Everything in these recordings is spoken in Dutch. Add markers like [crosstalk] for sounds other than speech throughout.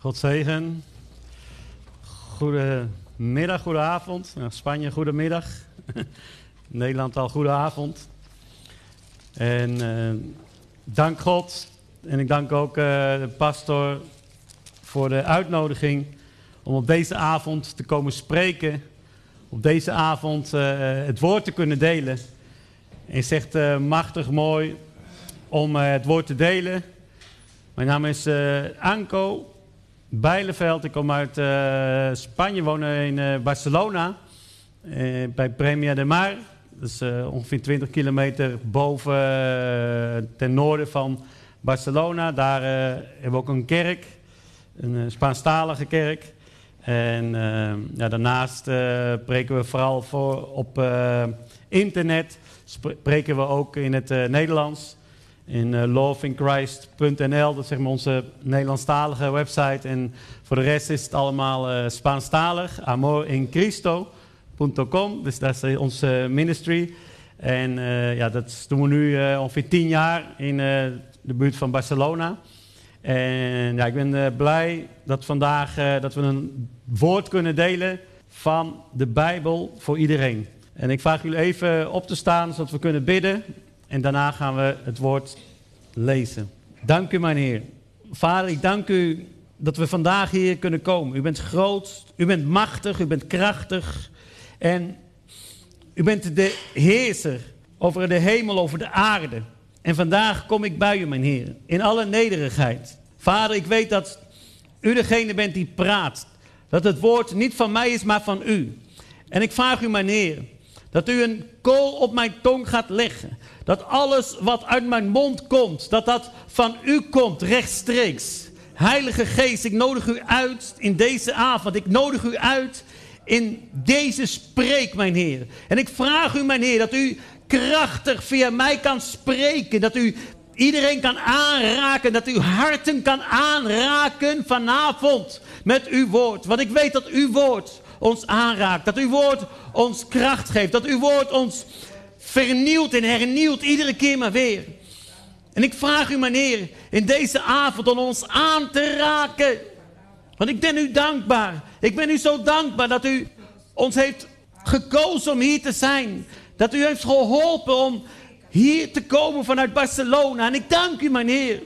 God zegen. Goedemiddag, goedenavond. Nou, Spanje, goedemiddag. [laughs] Nederland al goedenavond. En eh, dank God. En ik dank ook uh, de pastor voor de uitnodiging om op deze avond te komen spreken. Op deze avond uh, het woord te kunnen delen. En zegt uh, machtig mooi om het woord te delen. Mijn naam is Anko. Bijleveld. Ik kom uit uh, Spanje, woon in uh, Barcelona. Uh, bij Premia de Mar. Dat is ongeveer 20 kilometer boven ten noorden van Barcelona. Daar hebben we ook een kerk. Een Spaanstalige kerk. En ja, daarnaast spreken we vooral voor op internet. Spreken we ook in het Nederlands in uh, lovingchrist.nl. Dat is zeg maar onze Nederlandstalige website. En voor de rest is het allemaal uh, Spaanstalig. Amorincristo.com. Dus dat is onze ministry. En ja, dat doen we nu ongeveer tien jaar in de buurt van Barcelona. En ja, ik ben blij dat vandaag dat we een woord kunnen delen van de Bijbel voor iedereen. En ik vraag jullie even op te staan, zodat we kunnen bidden. En daarna gaan we het woord lezen. Dank u, mijn Heer. Vader, ik dank u dat we vandaag hier kunnen komen. U bent groot, u bent machtig, u bent krachtig. En u bent de heerser over de hemel, over de aarde. En vandaag kom ik bij u, mijn Heer, in alle nederigheid. Vader, ik weet dat u degene bent die praat. Dat het woord niet van mij is, maar van u. En ik vraag u, mijn Heer, dat u een kool op mijn tong gaat leggen. Dat alles wat uit mijn mond komt, dat dat van u komt rechtstreeks. Heilige Geest, ik nodig u uit in deze avond. Ik nodig u uit in deze spreek, mijn Heer. En ik vraag u, mijn Heer, dat u krachtig via mij kan spreken. Dat u iedereen kan aanraken. Dat u harten kan aanraken vanavond met uw woord. Want ik weet dat uw woord ons aanraakt. Dat uw woord ons kracht geeft. Dat uw woord ons vernieuwt en hernieuwt iedere keer maar weer. En ik vraag u, meneer, in deze avond om ons aan te raken. Want ik ben u dankbaar. Ik ben u zo dankbaar dat u ons heeft gekozen om hier te zijn. Dat u heeft geholpen om hier te komen vanuit Barcelona. En ik dank u, meneer.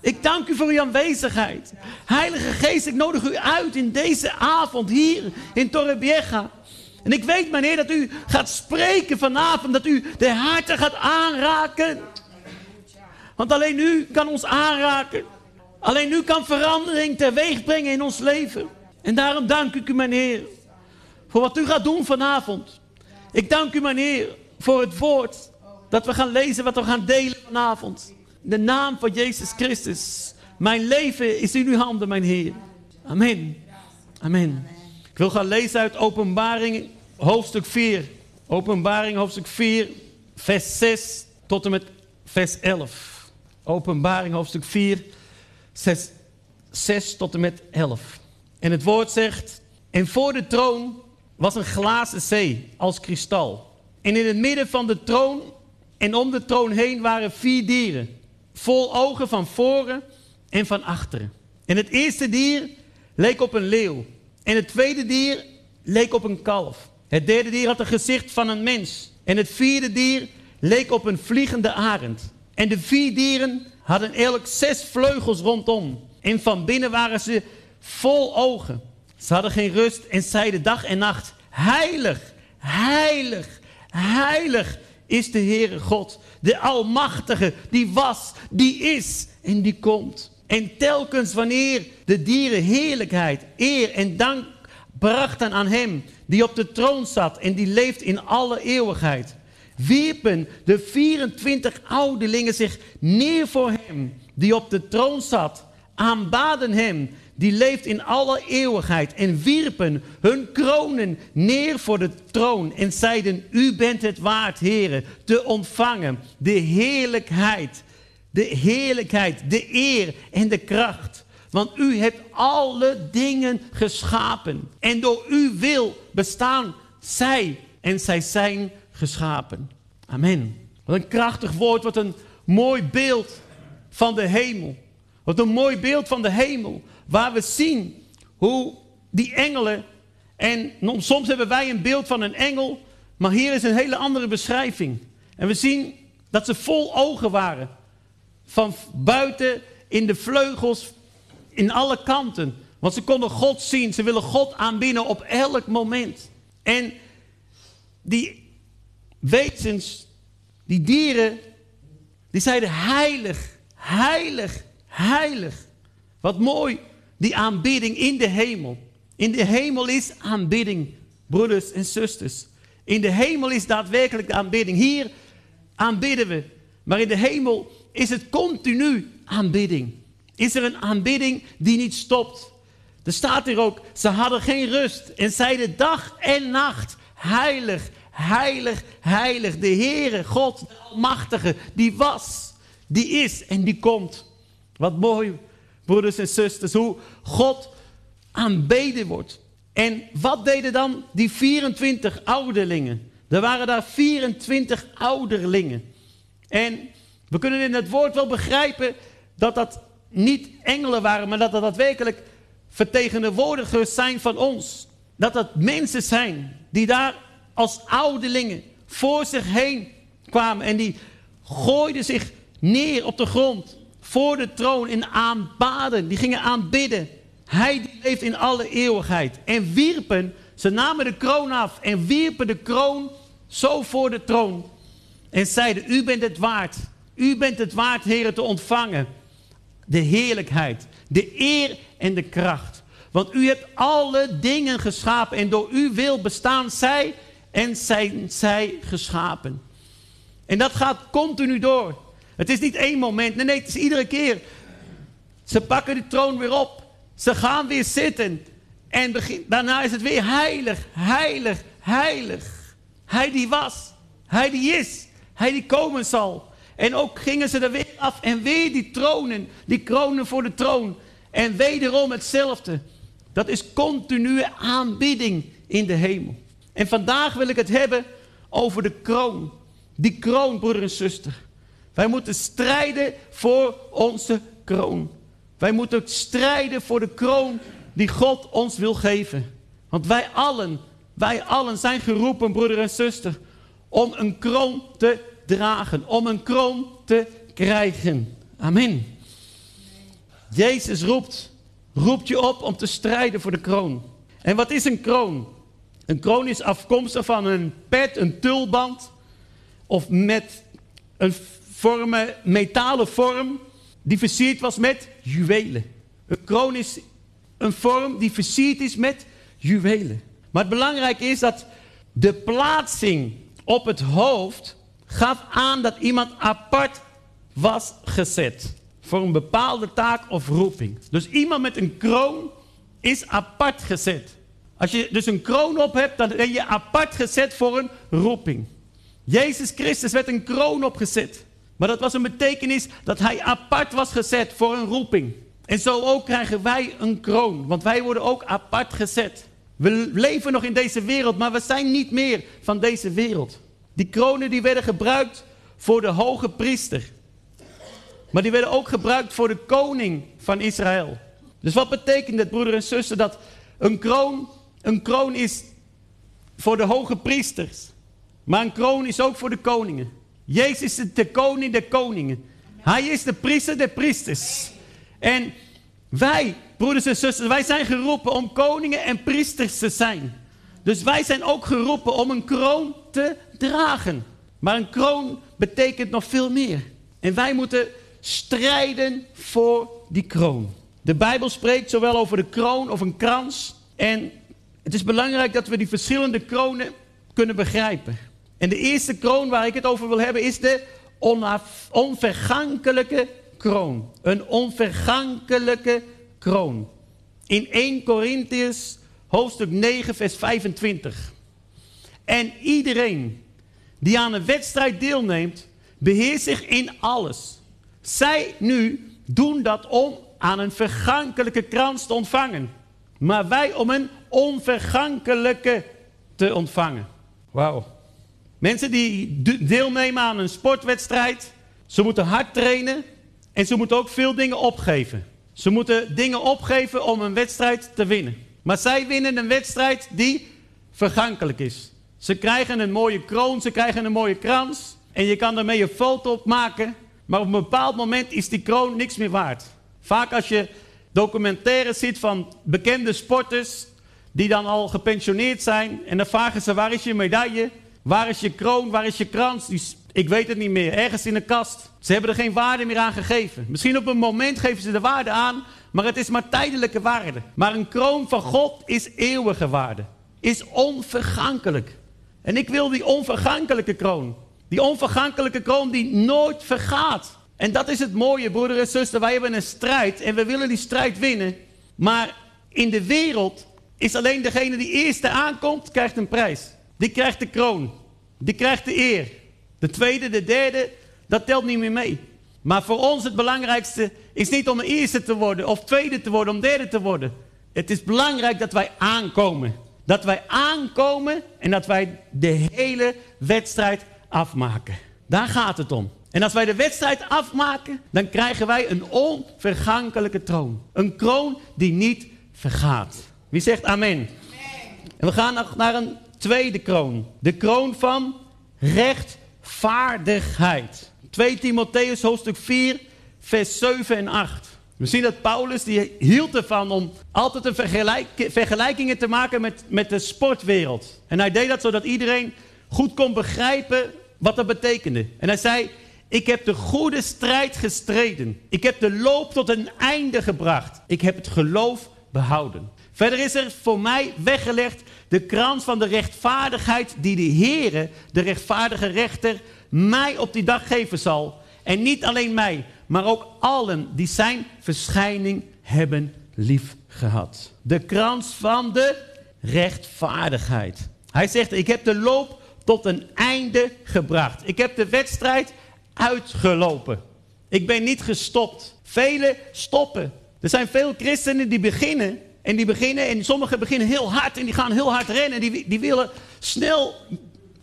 Ik dank u voor uw aanwezigheid. Heilige Geest, ik nodig u uit in deze avond hier in Torrevieja. En ik weet, meneer, dat u gaat spreken vanavond, dat u de harten gaat aanraken. Want alleen u kan ons aanraken. Alleen u kan verandering teweeg brengen in ons leven. En daarom dank ik u, meneer, voor wat u gaat doen vanavond. Ik dank u, meneer, voor het woord dat we gaan lezen, wat we gaan delen vanavond. In de naam van Jezus Christus. Mijn leven is in uw handen, mijn Heer. Amen. Amen. Ik wil gaan lezen uit Openbaring hoofdstuk 4. Openbaring hoofdstuk 4, vers 6 tot en met vers 11. Openbaring hoofdstuk 4, 6, 6 tot en met 11. En het woord zegt: En voor de troon was een glazen zee als kristal. En in het midden van de troon en om de troon heen waren vier dieren, vol ogen van voren en van achteren. En het eerste dier leek op een leeuw. En het tweede dier leek op een kalf. Het derde dier had een gezicht van een mens. En het vierde dier leek op een vliegende arend. En de vier dieren hadden elk zes vleugels rondom. En van binnen waren ze vol ogen. Ze hadden geen rust en zeiden dag en nacht: Heilig, heilig, heilig is de Heere God, de Almachtige, die was, die is en die komt. En telkens wanneer de dieren heerlijkheid, eer en dank brachten aan Hem, die op de troon zat en die leeft in alle eeuwigheid, wierpen de 24 ouderlingen zich neer voor Hem, die op de troon zat, aanbaden Hem, die leeft in alle eeuwigheid, en wierpen hun kronen neer voor de troon en zeiden, U bent het waard, Heere, te ontvangen de heerlijkheid, de heerlijkheid, de eer en de kracht. Want u hebt alle dingen geschapen. En door uw wil bestaan zij. En zij zijn geschapen. Amen. Wat een krachtig woord, wat een mooi beeld van de hemel. Wat een mooi beeld van de hemel. waar we zien hoe die engelen, en soms hebben wij een beeld van een engel, maar hier is een hele andere beschrijving. En we zien dat ze vol ogen waren. Van buiten, in de vleugels, in alle kanten. Want ze konden God zien. Ze willen God aanbieden op elk moment. En die wezens, die dieren, die zeiden heilig, heilig, heilig. Wat mooi, die aanbidding in de hemel. In de hemel is aanbidding, broeders en zusters. In de hemel is daadwerkelijk de aanbidding. Hier aanbidden we. Maar in de hemel is het continu aanbidding. Is er een aanbidding die niet stopt. Er staat hier ook, ze hadden geen rust en zeiden dag en nacht, heilig, heilig, heilig. De Heere, God, de Almachtige, die was, die is en die komt. Wat mooi, broeders en zusters, hoe God aanbeden wordt. En wat deden dan die 24 ouderlingen? Er waren daar 24 ouderlingen. En we kunnen in het woord wel begrijpen dat dat niet engelen waren, maar dat dat daadwerkelijk vertegenwoordigers zijn van ons. Dat dat mensen zijn die daar als ouderlingen voor zich heen kwamen en die gooiden zich neer op de grond voor de troon in aanbaden. Die gingen aanbidden. Hij die leeft in alle eeuwigheid. En wierpen, ze namen de kroon af en wierpen de kroon zo voor de troon. En zeiden, u bent het waard. U bent het waard, heren, te ontvangen. De heerlijkheid, de eer en de kracht. Want u hebt alle dingen geschapen en door uw wil bestaan zij en zijn zij geschapen. En dat gaat continu door. Het is niet één moment, nee, nee, het is iedere keer. Ze pakken de troon weer op. Ze gaan weer zitten. En begin, daarna is het weer heilig, heilig, heilig. Hij die was, hij die is, hij die komen zal. En ook gingen ze er weer af en weer die tronen, die kronen voor de troon. En wederom hetzelfde. Dat is continue aanbidding in de hemel. En vandaag wil ik het hebben over de kroon. Die kroon, broeder en zuster. Wij moeten strijden voor onze kroon. Wij moeten strijden voor de kroon die God ons wil geven. Want wij allen, wij allen zijn geroepen, broeder en zuster, om een kroon te dragen, om een kroon te krijgen. Amen. Jezus roept, roept je op om te strijden voor de kroon. En wat is een kroon? Een kroon is afkomstig van een pet, een tulband, of met een vormen, metalen vorm die versierd was met juwelen. Een kroon is een vorm die versierd is met juwelen. Maar het belangrijke is dat de plaatsing op het hoofd gaf aan dat iemand apart was gezet. Voor een bepaalde taak of roeping. Dus iemand met een kroon is apart gezet. Als je dus een kroon op hebt, dan ben je apart gezet voor een roeping. Jezus Christus werd een kroon opgezet. Maar dat was een betekenis dat hij apart was gezet voor een roeping. En zo ook krijgen wij een kroon, want wij worden ook apart gezet. We leven nog in deze wereld, maar we zijn niet meer van deze wereld. Die kronen die werden gebruikt voor de hoge priester. Maar die werden ook gebruikt voor de koning van Israël. Dus wat betekent het, broeder en zuster, dat een kroon, een kroon is voor de hoge priesters. Maar een kroon is ook voor de koningen. Jezus is de koning der koningen. Hij is de priester der priesters. En wij, broeders en zusters, wij zijn geroepen om koningen en priesters te zijn. Dus wij zijn ook geroepen om een kroon te dragen. Maar een kroon betekent nog veel meer. En wij moeten strijden voor die kroon. De Bijbel spreekt zowel over de kroon of een krans. En het is belangrijk dat we die verschillende kronen kunnen begrijpen. En de eerste kroon waar ik het over wil hebben is de onvergankelijke kroon. Een onvergankelijke kroon. In 1 Corinthians hoofdstuk 9 vers 25. En iedereen die aan een wedstrijd deelneemt, beheerst zich in alles. Zij nu doen dat om aan een vergankelijke krans te ontvangen. Maar wij om een onvergankelijke te ontvangen. Wauw. Mensen die deelnemen aan een sportwedstrijd, ze moeten hard trainen en ze moeten ook veel dingen opgeven. Ze moeten dingen opgeven om een wedstrijd te winnen. Maar zij winnen een wedstrijd die vergankelijk is. Ze krijgen een mooie kroon, ze krijgen een mooie krans. En je kan ermee een foto op maken. Maar op een bepaald moment is die kroon niks meer waard. Vaak als je documentaires ziet van bekende sporters die dan al gepensioneerd zijn. En dan vragen ze waar is je medaille? Waar is je kroon? Waar is je krans? Die, ik weet het niet meer. Ergens in een kast. Ze hebben er geen waarde meer aan gegeven. Misschien op een moment geven ze de waarde aan. Maar het is maar tijdelijke waarde. Maar een kroon van God is eeuwige waarde. Is onvergankelijk. En ik wil die onvergankelijke kroon. Die onvergankelijke kroon die nooit vergaat. En dat is het mooie, broeder en zuster. Wij hebben een strijd en we willen die strijd winnen. Maar in de wereld is alleen degene die eerste aankomt, krijgt een prijs. Die krijgt de kroon. Die krijgt de eer. De tweede, de derde, dat telt niet meer mee. Maar voor ons het belangrijkste is niet om eerste te worden, of tweede te worden, om derde te worden. Het is belangrijk dat wij aankomen. Dat wij aankomen en dat wij de hele wedstrijd afmaken. Daar gaat het om. En als wij de wedstrijd afmaken, dan krijgen wij een onvergankelijke troon. Een kroon die niet vergaat. Wie zegt amen? En we gaan nog naar een tweede kroon. De kroon van rechtvaardigheid. 2 Timotheus hoofdstuk 4, vers 7 en 8. We zien dat Paulus, die hield ervan om altijd een vergelijk, vergelijkingen te maken met, met de sportwereld. En hij deed dat zodat iedereen goed kon begrijpen wat dat betekende. En hij zei, ik heb de goede strijd gestreden. Ik heb de loop tot een einde gebracht. Ik heb het geloof behouden. Verder is er voor mij weggelegd de krans van de rechtvaardigheid die de Heere, de rechtvaardige rechter, mij op die dag geven zal. En niet alleen mij, maar ook allen die zijn verschijning hebben lief gehad. De krans van de rechtvaardigheid. Hij zegt, ik heb de loop tot een einde gebracht. Ik heb de wedstrijd uitgelopen. Ik ben niet gestopt. Velen stoppen. Er zijn veel christenen die beginnen. En die beginnen, en sommigen beginnen heel hard en die gaan heel hard rennen. Die, die willen snel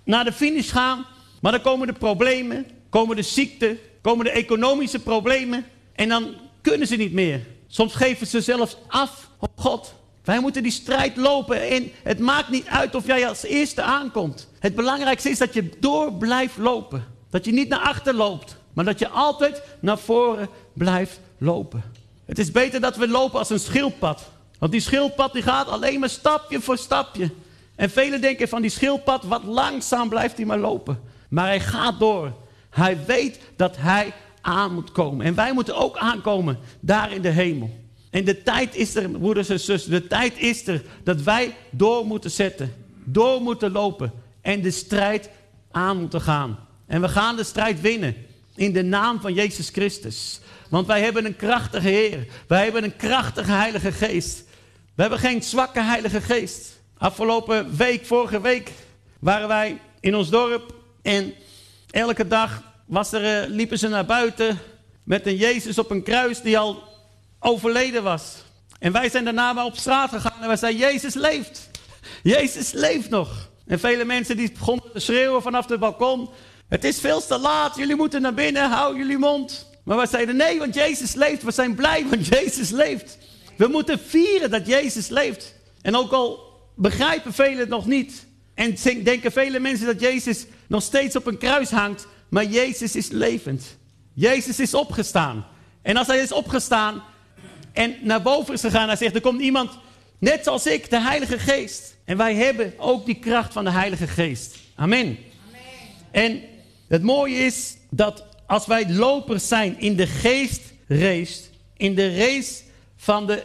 naar de finish gaan. Maar dan komen de problemen, komen de ziekten, komen de economische problemen. En dan kunnen ze niet meer. Soms geven ze zelfs af op God. Wij moeten die strijd lopen en het maakt niet uit of jij als eerste aankomt. Het belangrijkste is dat je door blijft lopen. Dat je niet naar achter loopt, maar dat je altijd naar voren blijft lopen. Het is beter dat we lopen als een schildpad. Want die schildpad die gaat alleen maar stapje voor stapje. En velen denken van die schildpad, wat langzaam blijft hij maar lopen. Maar hij gaat door. Hij weet dat hij aan moet komen. En wij moeten ook aankomen daar in de hemel. En de tijd is er, broeders en zussen, de tijd is er dat wij door moeten zetten. Door moeten lopen. En de strijd aan moeten gaan. En we gaan de strijd winnen. In de naam van Jezus Christus. Want wij hebben een krachtige Heer. Wij hebben een krachtige Heilige Geest. We hebben geen zwakke Heilige Geest. Afgelopen week, vorige week, waren wij in ons dorp. En elke dag was er, eh, liepen ze naar buiten met een Jezus op een kruis die al overleden was. En wij zijn daarna maar op straat gegaan en wij zeiden, Jezus leeft. Jezus leeft nog. En vele mensen die begonnen te schreeuwen vanaf het balkon. Het is veel te laat, jullie moeten naar binnen, hou jullie mond. Maar wij zeiden nee, want Jezus leeft. We zijn blij, want Jezus leeft. We moeten vieren dat Jezus leeft. En ook al begrijpen velen het nog niet. En denken vele mensen dat Jezus nog steeds op een kruis hangt. Maar Jezus is levend. Jezus is opgestaan. En als hij is opgestaan en naar boven is gegaan, hij zegt, er komt iemand net zoals ik, de Heilige Geest. En wij hebben ook die kracht van de Heilige Geest. Amen. Amen. En het mooie is dat als wij lopers zijn in de geestrace, in de race van de,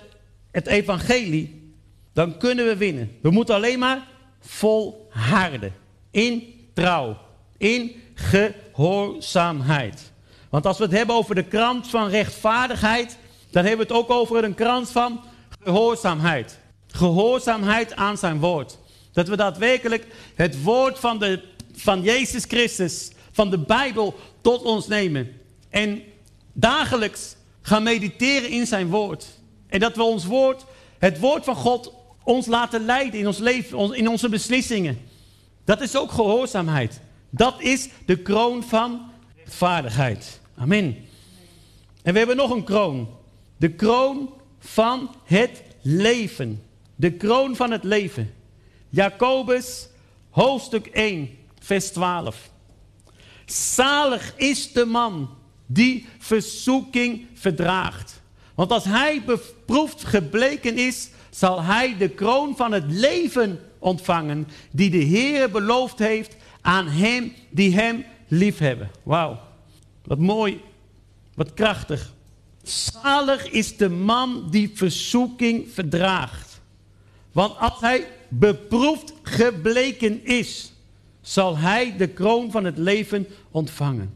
het evangelie, dan kunnen we winnen. We moeten alleen maar volharden. In trouw. In gehoorzaamheid. Want als we het hebben over de krant van rechtvaardigheid, dan hebben we het ook over een krant van gehoorzaamheid. Gehoorzaamheid aan zijn woord. Dat we daadwerkelijk het woord van, de, van Jezus Christus, van de Bijbel, tot ons nemen. En dagelijks gaan mediteren in zijn woord. En dat we ons woord, het woord van God, ons laten leiden in ons leven, in onze beslissingen. Dat is ook gehoorzaamheid. Dat is de kroon van rechtvaardigheid. Amen. En we hebben nog een kroon. De kroon van het leven. De kroon van het leven. Jacobus, hoofdstuk 1, vers 12. Zalig is de man die verzoeking verdraagt. Want als hij beproefd gebleken is, zal hij de kroon van het leven ontvangen, die de Heer beloofd heeft aan hem die hem liefhebben. Wauw, wat mooi, wat krachtig. Zalig is de man die verzoeking verdraagt. Want als hij beproefd gebleken is, zal hij de kroon van het leven ontvangen.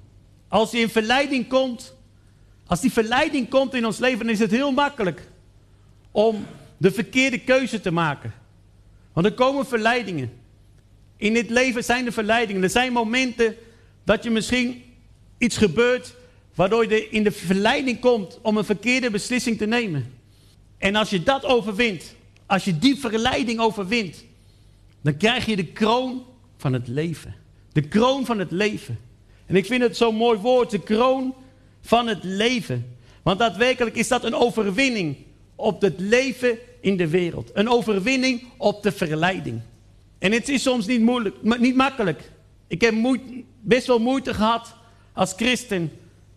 Als hij in verleiding komt, als die verleiding komt in ons leven, dan is het heel makkelijk om de verkeerde keuze te maken. Want er komen verleidingen. In dit leven zijn er verleidingen. Er zijn momenten dat je misschien iets gebeurt waardoor je in de verleiding komt om een verkeerde beslissing te nemen. En als je dat overwint, als je die verleiding overwint, dan krijg je de kroon van het leven. De kroon van het leven. En ik vind het zo'n mooi woord, de kroon van het leven. Want daadwerkelijk is dat een overwinning op het leven in de wereld. Een overwinning op de verleiding. En het is soms niet, moeilijk, niet makkelijk. Ik heb best wel moeite gehad als christen.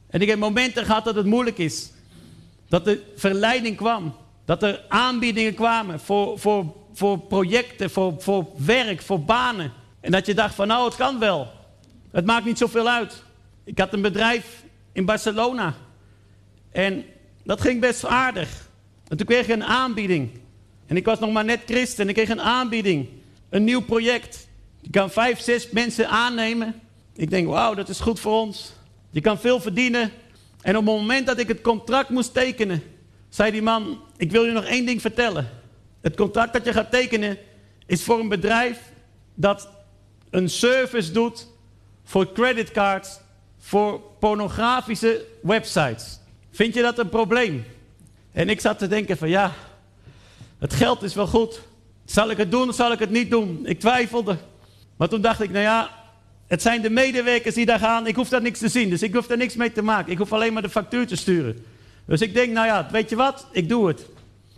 En ik heb momenten gehad dat het moeilijk is. Dat de verleiding kwam. Dat er aanbiedingen kwamen voor, voor, voor projecten, voor, voor werk, voor banen. En dat je dacht van nou, het kan wel. Het maakt niet zoveel uit. Ik had een bedrijf in Barcelona. En dat ging best aardig. En toen kreeg ik een aanbieding. En ik was nog maar net christen. En ik kreeg een aanbieding. Een nieuw project. Je kan vijf, zes mensen aannemen. Ik denk, wauw, dat is goed voor ons. Je kan veel verdienen. En op het moment dat ik het contract moest tekenen, zei die man: Ik wil je nog één ding vertellen. Het contract dat je gaat tekenen is voor een bedrijf dat een service doet voor creditcards voor pornografische websites. Vind je dat een probleem? En ik zat te denken van ja, het geld is wel goed. Zal ik het doen of zal ik het niet doen? Ik twijfelde. Maar toen dacht ik, nou ja, het zijn de medewerkers die daar gaan. Ik hoef daar niks te zien, dus ik hoef daar niks mee te maken. Ik hoef alleen maar de factuur te sturen. Dus ik denk, nou ja, weet je wat? Ik doe het.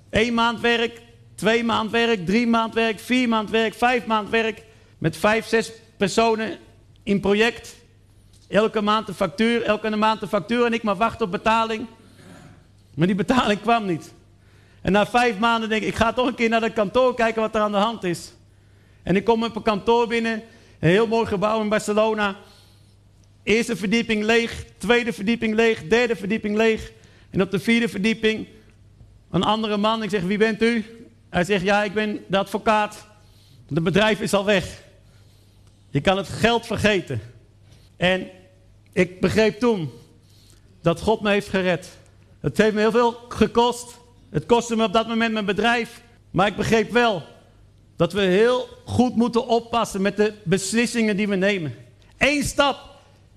Eén maand werk, twee maand werk, drie maand werk, vier maand werk, vijf maand werk. Met vijf, zes personen in project. Elke maand een factuur, elke maand een factuur en ik maar wachten op betaling. Maar die betaling kwam niet. En na vijf maanden denk ik, ik ga toch een keer naar het kantoor kijken wat er aan de hand is. En ik kom op een kantoor binnen, een heel mooi gebouw in Barcelona. Eerste verdieping leeg, tweede verdieping leeg, derde verdieping leeg. En op de vierde verdieping een andere man. Ik zeg, wie bent u? Hij zegt, ja, ik ben de advocaat. Het bedrijf is al weg. Je kan het geld vergeten. En ik begreep toen dat God me heeft gered. Het heeft me heel veel gekost. Het kostte me op dat moment mijn bedrijf. Maar ik begreep wel dat we heel goed moeten oppassen met de beslissingen die we nemen. Eén stap,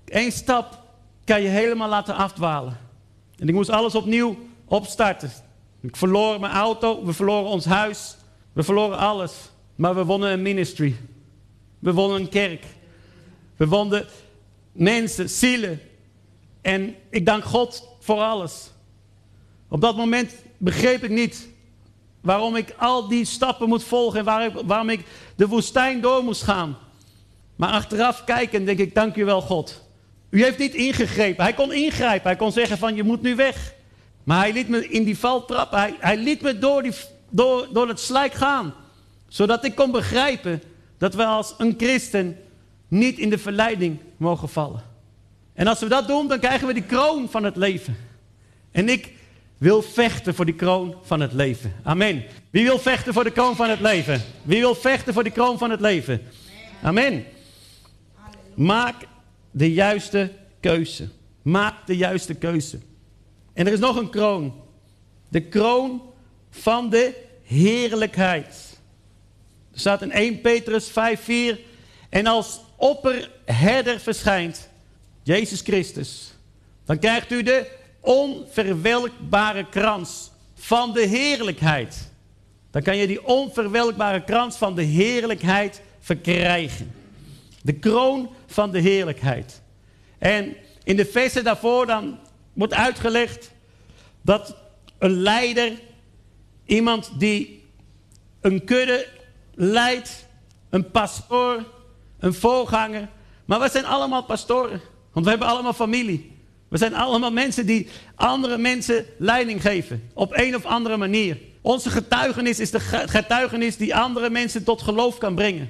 één stap kan je helemaal laten afdwalen. En ik moest alles opnieuw opstarten. Ik verloor mijn auto, we verloren ons huis, we verloren alles. Maar we wonnen een ministry. We wonnen een kerk. We wonnen mensen, zielen. En ik dank God voor alles. Op dat moment begreep ik niet waarom ik al die stappen moet volgen en ik, waarom ik de woestijn door moest gaan. Maar achteraf kijken denk ik, dank u wel God. U heeft niet ingegrepen. Hij kon ingrijpen. Hij kon zeggen van je moet nu weg. Maar hij liet me in die val trappen. Hij, hij liet me door, die, door, door het slijk gaan. Zodat ik kon begrijpen dat we als een christen niet in de verleiding mogen vallen. En als we dat doen, dan krijgen we die kroon van het leven. En ik wil vechten voor die kroon van het leven. Amen. Wie wil vechten voor de kroon van het leven? Wie wil vechten voor de kroon van het leven? Amen. Maak de juiste keuze. Maak de juiste keuze. En er is nog een kroon. De kroon van de heerlijkheid. Er staat in 1 Petrus 5, 4. En als opperherder verschijnt, Jezus Christus, dan krijgt u de onverwelkbare krans van de heerlijkheid. Dan kan je die onverwelkbare krans van de heerlijkheid verkrijgen. De kroon van de heerlijkheid. En in de versen daarvoor dan wordt uitgelegd dat een leider, iemand die een kudde leidt, een pastoor, een voorganger. Maar we zijn allemaal pastoren, want we hebben allemaal familie. We zijn allemaal mensen die andere mensen leiding geven, op een of andere manier. Onze getuigenis is de getuigenis die andere mensen tot geloof kan brengen.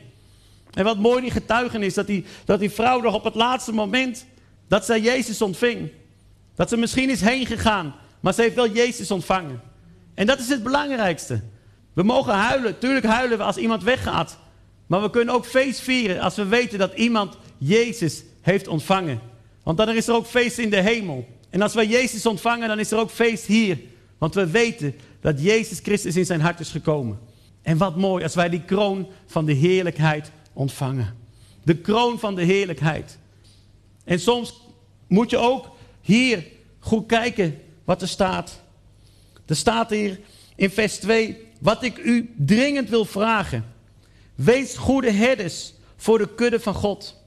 En wat mooi die getuigenis, dat die, dat die vrouw nog op het laatste moment, dat zij Jezus ontving. Dat ze misschien is heen gegaan, maar ze heeft wel Jezus ontvangen. En dat is het belangrijkste. We mogen huilen, tuurlijk huilen we als iemand weggaat. Maar we kunnen ook feest vieren als we weten dat iemand Jezus heeft ontvangen. Want dan is er ook feest in de hemel. En als wij Jezus ontvangen, dan is er ook feest hier. Want we weten dat Jezus Christus in zijn hart is gekomen. En wat mooi als wij die kroon van de heerlijkheid ontvangen. De kroon van de heerlijkheid. En soms moet je ook hier goed kijken wat er staat. Er staat hier in vers 2, wat ik u dringend wil vragen. Wees goede herders voor de kudde van God.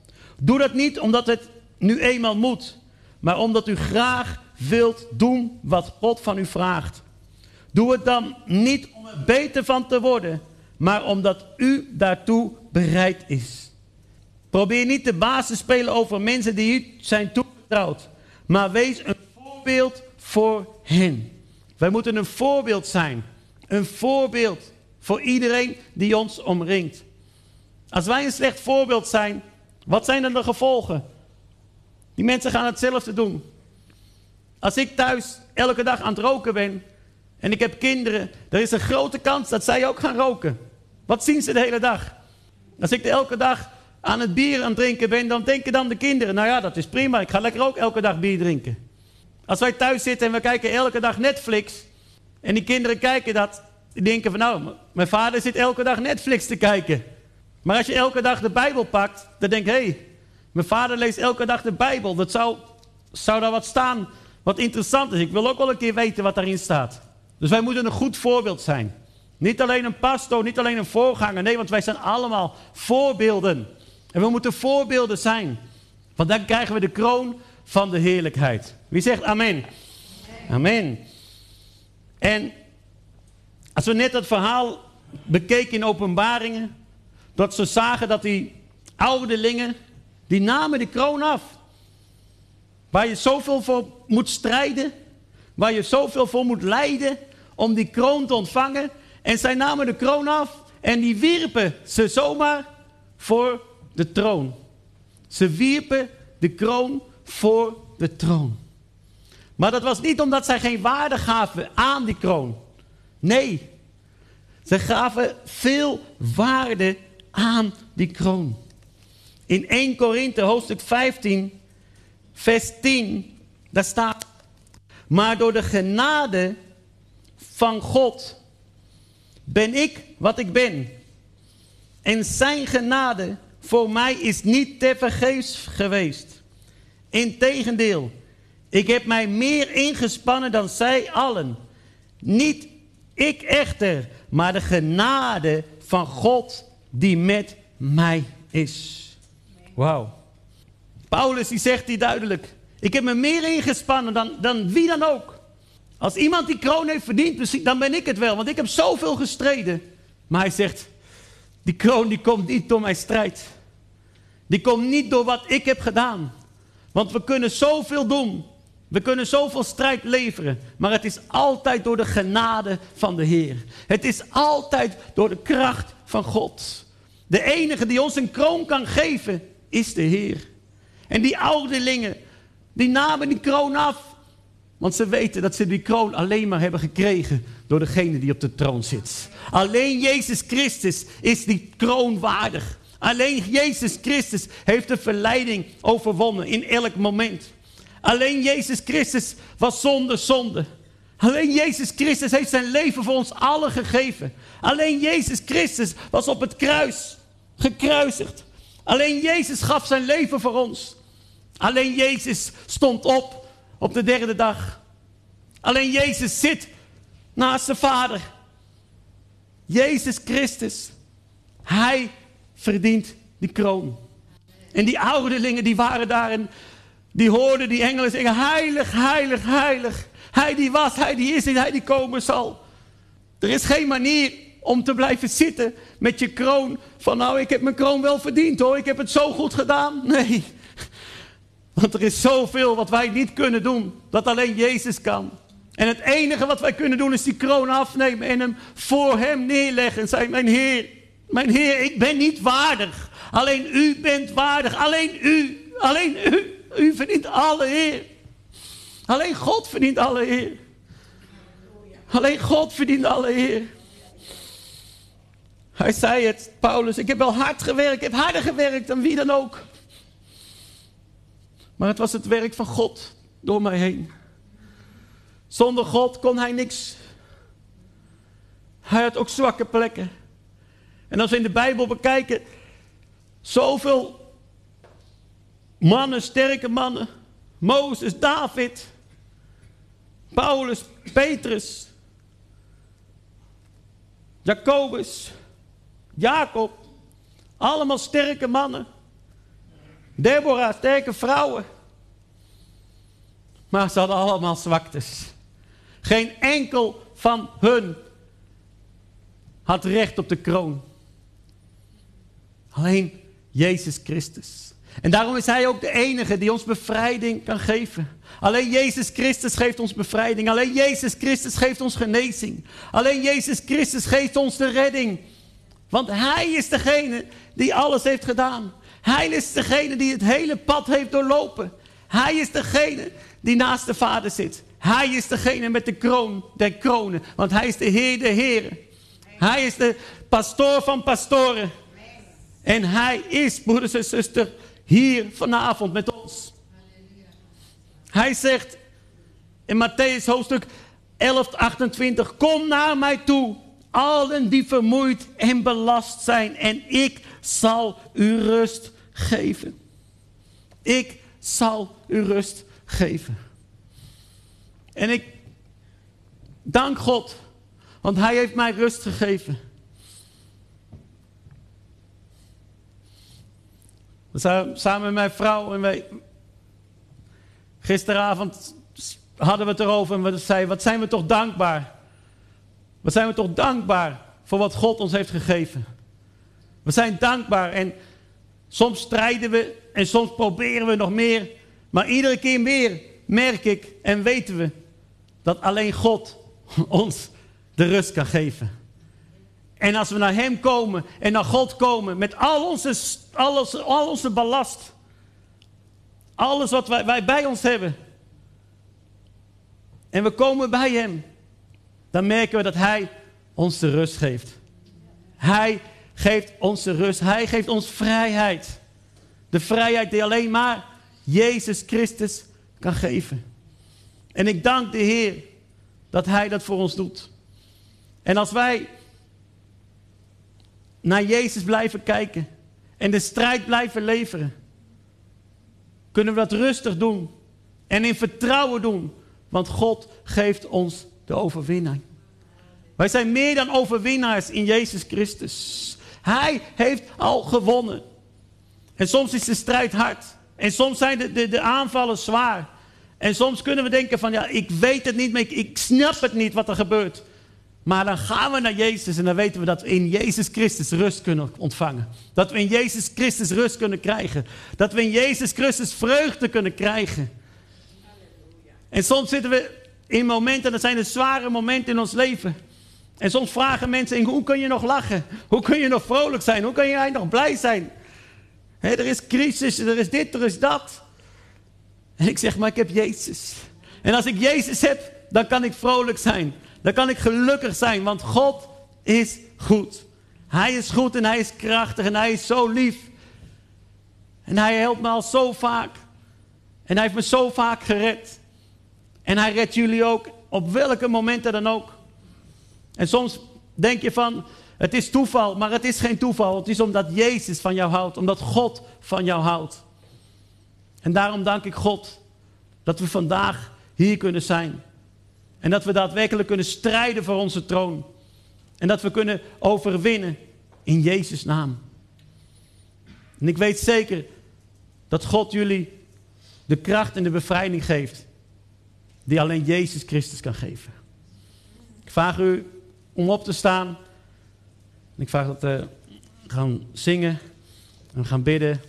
Doe dat niet omdat het nu eenmaal moet, maar omdat u graag wilt doen wat God van u vraagt. Doe het dan niet om er beter van te worden, maar omdat u daartoe bereid is. Probeer niet de baas te spelen over mensen die u zijn toevertrouwd, maar wees een voorbeeld voor hen. Wij moeten een voorbeeld zijn. Een voorbeeld voor iedereen die ons omringt. Als wij een slecht voorbeeld zijn, wat zijn dan de gevolgen? Die mensen gaan hetzelfde doen. Als ik thuis elke dag aan het roken ben en ik heb kinderen, er is een grote kans dat zij ook gaan roken. Wat zien ze de hele dag? Als ik elke dag aan het bier aan het drinken ben, dan denken dan de kinderen, nou ja, dat is prima, ik ga lekker ook elke dag bier drinken. Als wij thuis zitten en we kijken elke dag Netflix en die kinderen kijken dat, die denken van nou, mijn vader zit elke dag Netflix te kijken. Maar als je elke dag de Bijbel pakt, dan denk je, hé, hey, mijn vader leest elke dag de Bijbel. Dat zou, zou daar wat staan wat interessant is. Ik wil ook wel een keer weten wat daarin staat. Dus wij moeten een goed voorbeeld zijn. Niet alleen een pastoor, niet alleen een voorganger. Nee, want wij zijn allemaal voorbeelden. En we moeten voorbeelden zijn. Want dan krijgen we de kroon van de heerlijkheid. Wie zegt amen? Amen. En als we net het verhaal bekeken in openbaringen, dat ze zagen dat die ouderlingen, die namen de kroon af. Waar je zoveel voor moet strijden, waar je zoveel voor moet lijden om die kroon te ontvangen. En zij namen de kroon af en die wierpen ze zomaar voor de troon. Ze wierpen de kroon voor de troon. Maar dat was niet omdat zij geen waarde gaven aan die kroon. Nee, ze gaven veel waarde aan die kroon. In 1 Korinthe hoofdstuk 15, vers 10, daar staat, maar door de genade van God ben ik wat ik ben. En zijn genade voor mij is niet te vergeefs geweest. Integendeel, ik heb mij meer ingespannen dan zij allen. Niet ik echter, maar de genade van God die met mij is. Wauw. Paulus die zegt die duidelijk. Ik heb me meer ingespannen dan, dan wie dan ook. Als iemand die kroon heeft verdiend, dan ben ik het wel. Want ik heb zoveel gestreden. Maar hij zegt, die kroon die komt niet door mijn strijd. Die komt niet door wat ik heb gedaan. Want we kunnen zoveel doen. We kunnen zoveel strijd leveren. Maar het is altijd door de genade van de Heer. Het is altijd door de kracht van God. De enige die ons een kroon kan geven, is de Heer. En die ouderlingen, die namen die kroon af. Want ze weten dat ze die kroon alleen maar hebben gekregen door degene die op de troon zit. Alleen Jezus Christus is die kroon waardig. Alleen Jezus Christus heeft de verleiding overwonnen in elk moment. Alleen Jezus Christus was zonder zonde. Alleen Jezus Christus heeft zijn leven voor ons allen gegeven. Alleen Jezus Christus was op het kruis gekruisigd. Alleen Jezus gaf zijn leven voor ons. Alleen Jezus stond op op de derde dag. Alleen Jezus zit naast de Vader. Jezus Christus. Hij verdient die kroon. En die ouderlingen die waren daar en die hoorden die engelen zeggen: Heilig, heilig, heilig. Hij die was, hij die is en hij die komen zal. Er is geen manier om te blijven zitten met je kroon. Van nou, ik heb mijn kroon wel verdiend hoor, ik heb het zo goed gedaan. [laughs] Nee, want er is zoveel wat wij niet kunnen doen, dat alleen Jezus kan. En het enige wat wij kunnen doen is die kroon afnemen en hem voor hem neerleggen. En zeggen, mijn Heer, mijn Heer, ik ben niet waardig. Alleen u bent waardig. Alleen u, alleen u. U verdient alle eer. Alleen God verdient alle eer. Alleen God verdient alle eer. Hij zei het, Paulus, ik heb wel hard gewerkt, ik heb harder gewerkt dan wie dan ook. Maar het was het werk van God door mij heen. Zonder God kon hij niks. Hij had ook zwakke plekken. En als we in de Bijbel bekijken, zoveel mannen, sterke mannen, Mozes, David, Paulus, Petrus, Jacobus, Jacob, allemaal sterke mannen. Deborah, sterke vrouwen. Maar ze hadden allemaal zwaktes. Geen enkel van hun had recht op de kroon. Alleen Jezus Christus. En daarom is Hij ook de enige die ons bevrijding kan geven. Alleen Jezus Christus geeft ons bevrijding. Alleen Jezus Christus geeft ons genezing. Alleen Jezus Christus geeft ons de redding. Want Hij is degene die alles heeft gedaan. Hij is degene die het hele pad heeft doorlopen. Hij is degene die naast de Vader zit. Hij is degene met de kroon der kronen. Want hij is de Heer der Heren. Hij is de pastoor van pastoren. En hij is, broeders en zusters, hier vanavond met ons. Hij zegt in Matthäus hoofdstuk 11, 28: Kom naar mij toe, allen die vermoeid en belast zijn, en ik zal u rust geven. Ik zal u rust geven. En ik dank God, want Hij heeft mij rust gegeven. Samen met mijn vrouw en wij. Gisteravond hadden we het erover en we zeiden: Wat zijn we toch dankbaar? Wat zijn we toch dankbaar voor wat God ons heeft gegeven? We zijn dankbaar en soms strijden we en soms proberen we nog meer. Maar iedere keer meer merk ik en weten we dat alleen God [laughs] ons de rust kan geven. En als we naar Hem komen en naar God komen met al onze, alles, al onze ballast, alles wat wij, wij bij ons hebben, en we komen bij Hem, dan merken we dat Hij ons de rust geeft. Hij geeft ons de rust. Hij geeft ons vrijheid. De vrijheid die alleen maar Jezus Christus kan geven. En ik dank de Heer dat Hij dat voor ons doet. En als wij naar Jezus blijven kijken en de strijd blijven leveren, kunnen we dat rustig doen en in vertrouwen doen, want God geeft ons de overwinning. Wij zijn meer dan overwinnaars in Jezus Christus. Hij heeft al gewonnen. En soms is de strijd hard. En soms zijn de, de, aanvallen zwaar. En soms kunnen we denken van, ja, ik weet het niet, maar ik, ik snap het niet wat er gebeurt. Maar dan gaan we naar Jezus en dan weten we dat we in Jezus Christus rust kunnen ontvangen. Dat we in Jezus Christus rust kunnen krijgen. Dat we in Jezus Christus vreugde kunnen krijgen. En soms zitten we in momenten, dat zijn de zware momenten in ons leven. En soms vragen mensen, hoe kun je nog lachen? Hoe kun je nog vrolijk zijn? Hoe kun je nog blij zijn? er is crisis, er is dit, er is dat. En ik zeg, maar ik heb Jezus. En als ik Jezus heb, dan kan ik vrolijk zijn. Dan kan ik gelukkig zijn, want God is goed. Hij is goed en hij is krachtig en hij is zo lief. En hij helpt me al zo vaak. En hij heeft me zo vaak gered. En hij redt jullie ook op welke momenten dan ook. En soms denk je van, het is toeval, maar het is geen toeval. Het is omdat Jezus van jou houdt, omdat God van jou houdt. En daarom dank ik God dat we vandaag hier kunnen zijn. En dat we daadwerkelijk kunnen strijden voor onze troon. En dat we kunnen overwinnen in Jezus' naam. En ik weet zeker dat God jullie de kracht en de bevrijding geeft. Die alleen Jezus Christus kan geven. Ik vraag u om op te staan. Ik vraag dat we gaan zingen en gaan bidden.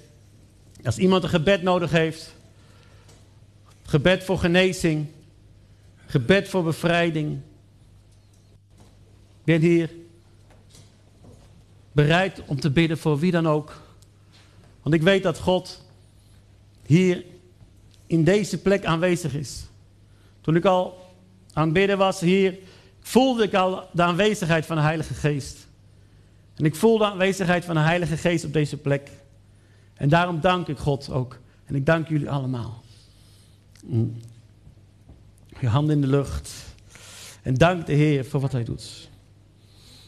Als iemand een gebed nodig heeft, gebed voor genezing, gebed voor bevrijding. Ik ben hier bereid om te bidden voor wie dan ook. Want ik weet dat God hier in deze plek aanwezig is. Toen ik al aan het bidden was hier, voelde ik al de aanwezigheid van de Heilige Geest. En ik voel de aanwezigheid van de Heilige Geest op deze plek. En daarom dank ik God ook. En ik dank jullie allemaal. Mm. Je hand in de lucht. En dank de Heer voor wat Hij doet.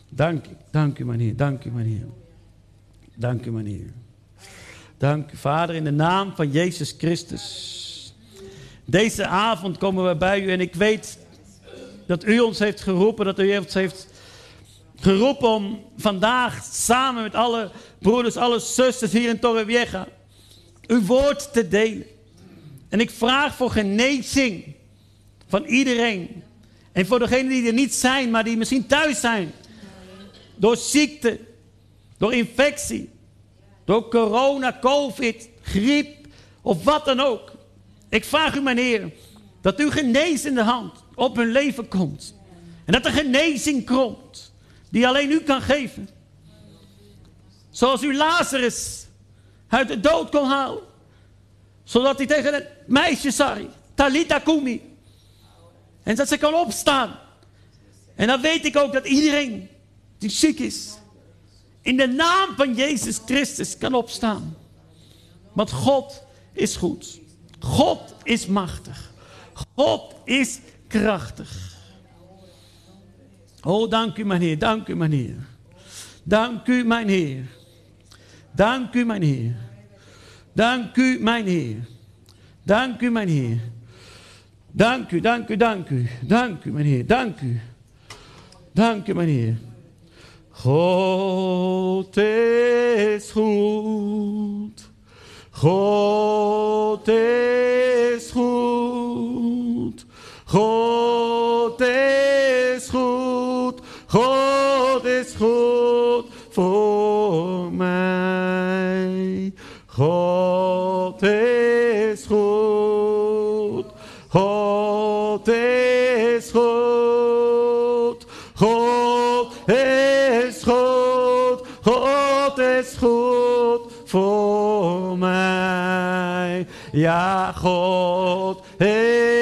Dank, dank u, mijn Heer. Dank u, mijn Heer. Dank u, mijn Heer. Dank u, Vader, in de naam van Jezus Christus. Deze avond komen we bij u en ik weet dat u ons heeft geroepen, dat u ons heeft geroepen om vandaag samen met alle broeders, alle zusters hier in Torrevieja uw woord te delen. En ik vraag voor genezing van iedereen. En voor degenen die er niet zijn, maar die misschien thuis zijn. Door ziekte, door infectie, door corona, covid, griep of wat dan ook. Ik vraag u, mijn Heer, dat uw genezende hand op hun leven komt. En dat er genezing komt, die alleen u kan geven. Zoals u Lazarus uit de dood kon halen. Zodat hij tegen het meisje zei, Talita Kumi. En dat ze kan opstaan. En dan weet ik ook dat iedereen die ziek is, in de naam van Jezus Christus kan opstaan. Want God is goed. God is machtig. God is krachtig. Oh, dank u, mijn Heer. Dank u, mijn Heer. Dank u, mijn Heer. Dank u, mijn Heer. Dank u, mijn Heer. Dank u, mijn Heer. Dank u, dank u, dank u. Dank u, mijn Heer. Dank u. Dank u, mijn Heer. God is goed. God is goed. God is goed. God is goed voor mij. God Ja, God is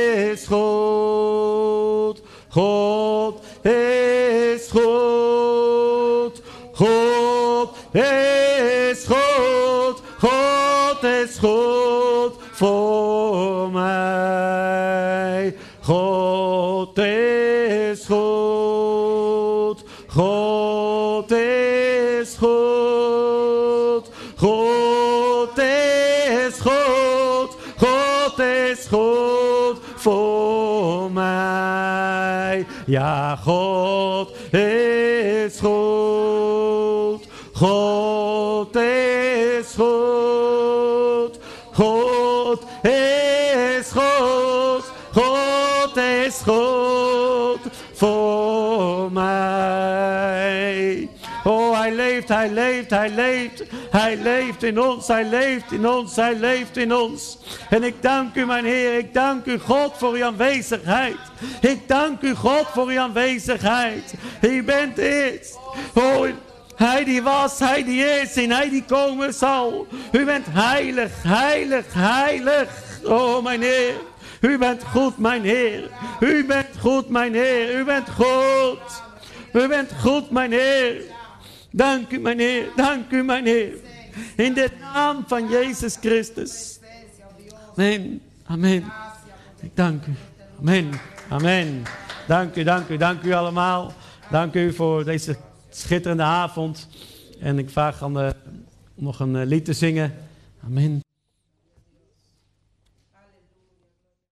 God is goed. God is goed. God is goed. God is goed voor mij. Oh, hij leeft, hij leeft, hij leeft. Hij leeft in ons, hij leeft in ons, hij leeft in ons. En ik dank u, mijn Heer, ik dank u, God, voor uw aanwezigheid. Ik dank u, God, voor uw aanwezigheid. U bent eerst. Oh, hij die was, hij die is en hij die komen zal. U bent heilig, heilig, heilig. Oh, mijn Heer. U bent goed, mijn Heer. U bent goed, mijn Heer. U bent goed. U bent goed, mijn Heer. Dank u, mijn Heer. Dank u, mijn Heer. In de naam van Jezus Christus. Amen. Amen. Ik dank u. Amen. Amen. Dank u, dank u, dank u allemaal. Dank u voor deze schitterende avond. En ik vraag aan nog een eh, lied te zingen. Amen.